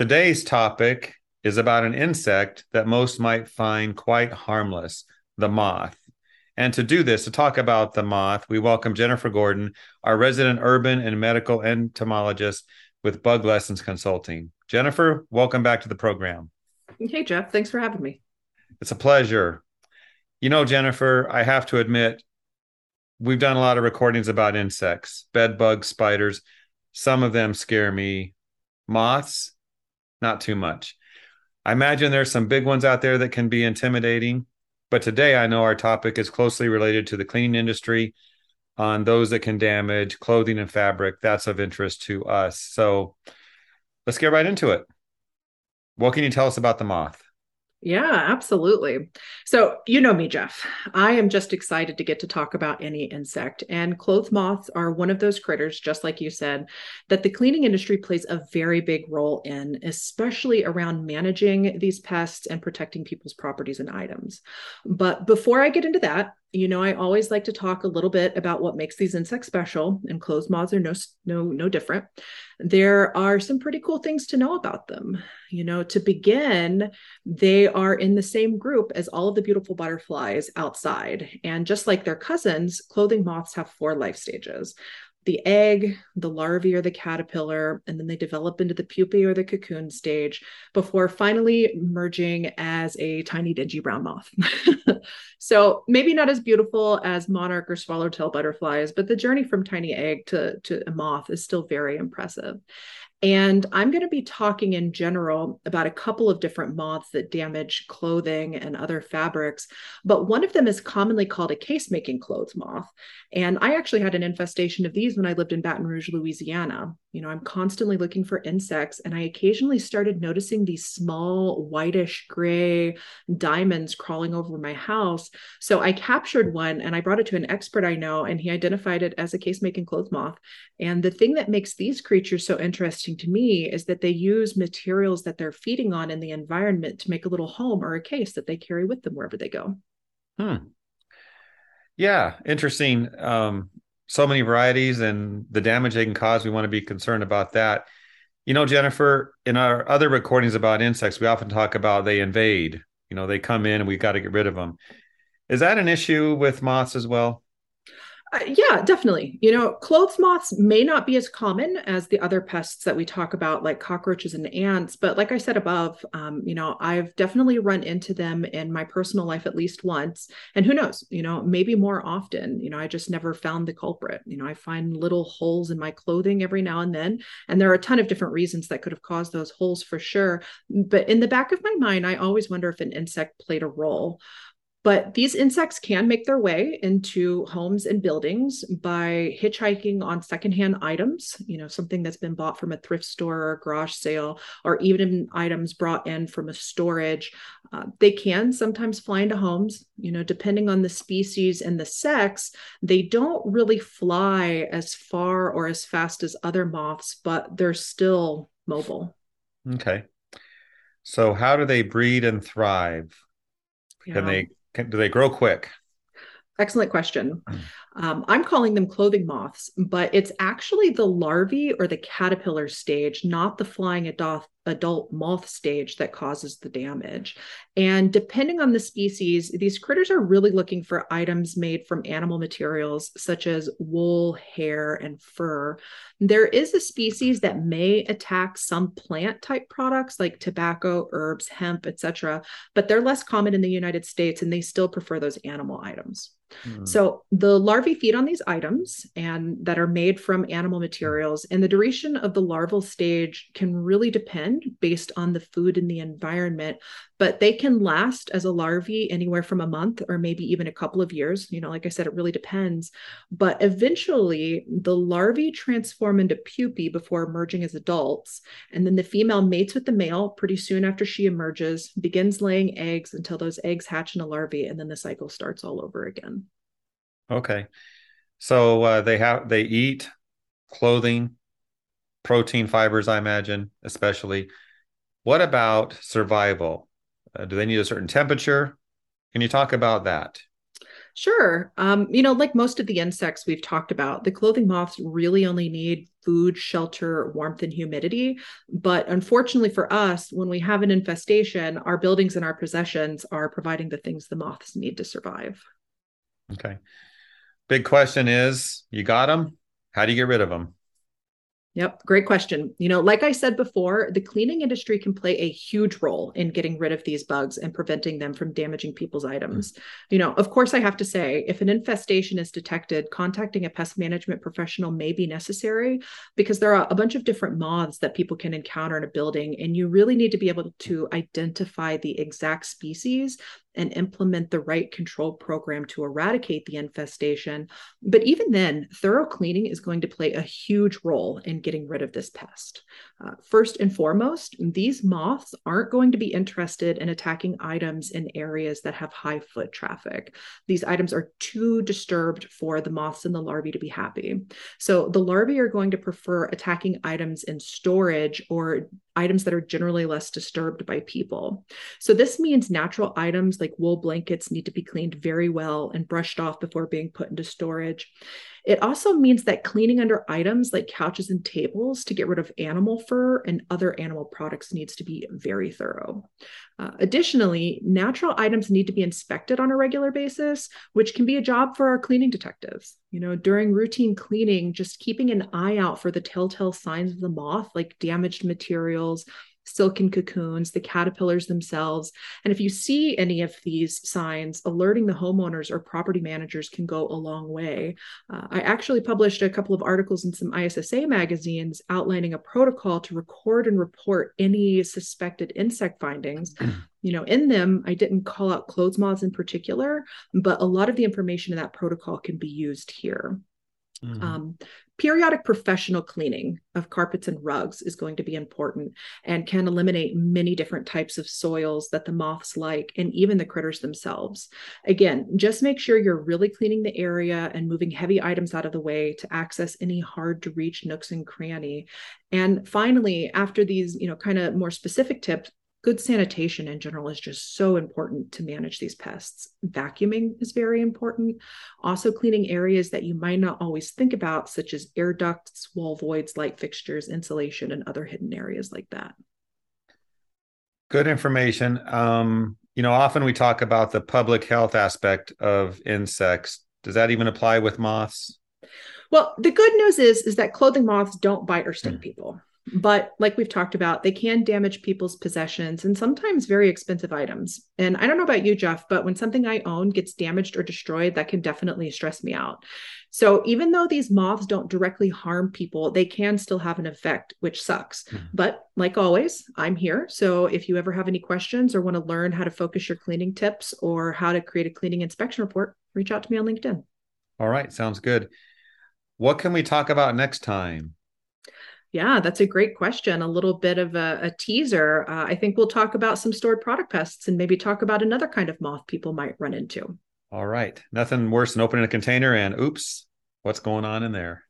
Today's topic is about an insect that most might find quite harmless the moth. And to do this, to talk about the moth, we welcome Jennifer Gordon, our resident urban and medical entomologist with Bug Lessons Consulting. Jennifer, welcome back to the program. Hey, Jeff. Thanks for having me. It's a pleasure. You know, Jennifer, I have to admit, we've done a lot of recordings about insects, bed bugs, spiders. Some of them scare me. Moths, not too much. I imagine there's some big ones out there that can be intimidating. But today I know our topic is closely related to the cleaning industry on those that can damage clothing and fabric. That's of interest to us. So let's get right into it. What can you tell us about the moth? Yeah, absolutely. So, you know me, Jeff. I am just excited to get to talk about any insect. And clothes moths are one of those critters, just like you said, that the cleaning industry plays a very big role in, especially around managing these pests and protecting people's properties and items. But before I get into that, you know, I always like to talk a little bit about what makes these insects special, and clothes moths are no no no different. There are some pretty cool things to know about them. You know, to begin, they are in the same group as all of the beautiful butterflies outside, and just like their cousins, clothing moths have four life stages the egg, the larvae or the caterpillar, and then they develop into the pupae or the cocoon stage before finally merging as a tiny dingy brown moth. so maybe not as beautiful as monarch or swallowtail butterflies, but the journey from tiny egg to, to a moth is still very impressive. And I'm going to be talking in general about a couple of different moths that damage clothing and other fabrics. But one of them is commonly called a case making clothes moth. And I actually had an infestation of these when I lived in Baton Rouge, Louisiana. You know, I'm constantly looking for insects, and I occasionally started noticing these small, whitish gray diamonds crawling over my house. So I captured one and I brought it to an expert I know, and he identified it as a case making clothes moth. And the thing that makes these creatures so interesting to me is that they use materials that they're feeding on in the environment to make a little home or a case that they carry with them wherever they go. Hmm. Yeah, interesting. Um, so many varieties and the damage they can cause. We want to be concerned about that. You know, Jennifer, in our other recordings about insects, we often talk about they invade. You know, they come in and we've got to get rid of them. Is that an issue with moths as well? Uh, yeah, definitely. You know, clothes moths may not be as common as the other pests that we talk about, like cockroaches and ants. But like I said above, um, you know, I've definitely run into them in my personal life at least once. And who knows, you know, maybe more often. You know, I just never found the culprit. You know, I find little holes in my clothing every now and then. And there are a ton of different reasons that could have caused those holes for sure. But in the back of my mind, I always wonder if an insect played a role. But these insects can make their way into homes and buildings by hitchhiking on secondhand items, you know, something that's been bought from a thrift store or a garage sale, or even items brought in from a storage. Uh, they can sometimes fly into homes, you know, depending on the species and the sex. They don't really fly as far or as fast as other moths, but they're still mobile. Okay. So, how do they breed and thrive? Yeah. Can they can, do they grow quick? Excellent question. Um, I'm calling them clothing moths, but it's actually the larvae or the caterpillar stage, not the flying adult, adult moth stage that causes the damage. And depending on the species, these critters are really looking for items made from animal materials such as wool, hair, and fur. There is a species that may attack some plant type products like tobacco, herbs, hemp, etc., but they're less common in the United States and they still prefer those animal items. Hmm. So the larvae feed on these items and that are made from animal materials and the duration of the larval stage can really depend based on the food and the environment but they can last as a larvae anywhere from a month or maybe even a couple of years. You know like i said it really depends. But eventually the larvae transform into pupae before emerging as adults and then the female mates with the male pretty soon after she emerges begins laying eggs until those eggs hatch into larvae and then the cycle starts all over again okay so uh, they have they eat clothing protein fibers i imagine especially what about survival uh, do they need a certain temperature? Can you talk about that? Sure. Um, you know, like most of the insects we've talked about, the clothing moths really only need food, shelter, warmth, and humidity. But unfortunately for us, when we have an infestation, our buildings and our possessions are providing the things the moths need to survive. Okay. Big question is you got them? How do you get rid of them? Yep, great question. You know, like I said before, the cleaning industry can play a huge role in getting rid of these bugs and preventing them from damaging people's items. Mm. You know, of course, I have to say, if an infestation is detected, contacting a pest management professional may be necessary because there are a bunch of different moths that people can encounter in a building, and you really need to be able to identify the exact species and implement the right control program to eradicate the infestation. But even then, thorough cleaning is going to play a huge role in getting rid of this pest. Uh, first and foremost, these moths aren't going to be interested in attacking items in areas that have high foot traffic. These items are too disturbed for the moths and the larvae to be happy. So the larvae are going to prefer attacking items in storage or items that are generally less disturbed by people. So this means natural items like wool blankets need to be cleaned very well and brushed off before being put into storage. It also means that cleaning under items like couches and tables to get rid of animal fur and other animal products needs to be very thorough. Uh, additionally, natural items need to be inspected on a regular basis, which can be a job for our cleaning detectives. You know, during routine cleaning, just keeping an eye out for the telltale signs of the moth, like damaged materials, silken cocoons, the caterpillars themselves. And if you see any of these signs, alerting the homeowners or property managers can go a long way. Uh, I actually published a couple of articles in some ISSA magazines outlining a protocol to record and report any suspected insect findings. you know, in them, I didn't call out clothes moths in particular, but a lot of the information in that protocol can be used here. Mm-hmm. Um, periodic professional cleaning of carpets and rugs is going to be important and can eliminate many different types of soils that the moths like and even the critters themselves. Again, just make sure you're really cleaning the area and moving heavy items out of the way to access any hard to reach nooks and cranny. And finally, after these, you know, kind of more specific tips, good sanitation in general is just so important to manage these pests. Vacuuming is very important. Also, cleaning areas that you might not always think about, such as air ducts, wall voids, light fixtures, insulation, and other hidden areas like that. Good information. Um, you know, often we talk about the public health aspect of insects. Does that even apply with moths? Well, the good news is is that clothing moths don't bite or sting mm. people. But like we've talked about, they can damage people's possessions and sometimes very expensive items. And I don't know about you, Jeff, but when something I own gets damaged or destroyed, that can definitely stress me out. So even though these moths don't directly harm people, they can still have an effect, which sucks. Mm-hmm. But like always, I'm here. So if you ever have any questions or want to learn how to focus your cleaning tips or how to create a cleaning inspection report, reach out to me on LinkedIn. All right, sounds good. What can we talk about next time? Yeah, that's a great question. A little bit of a, a teaser. Uh, I think we'll talk about some stored product pests and maybe talk about another kind of moth people might run into. All right. Nothing worse than opening a container and oops, what's going on in there?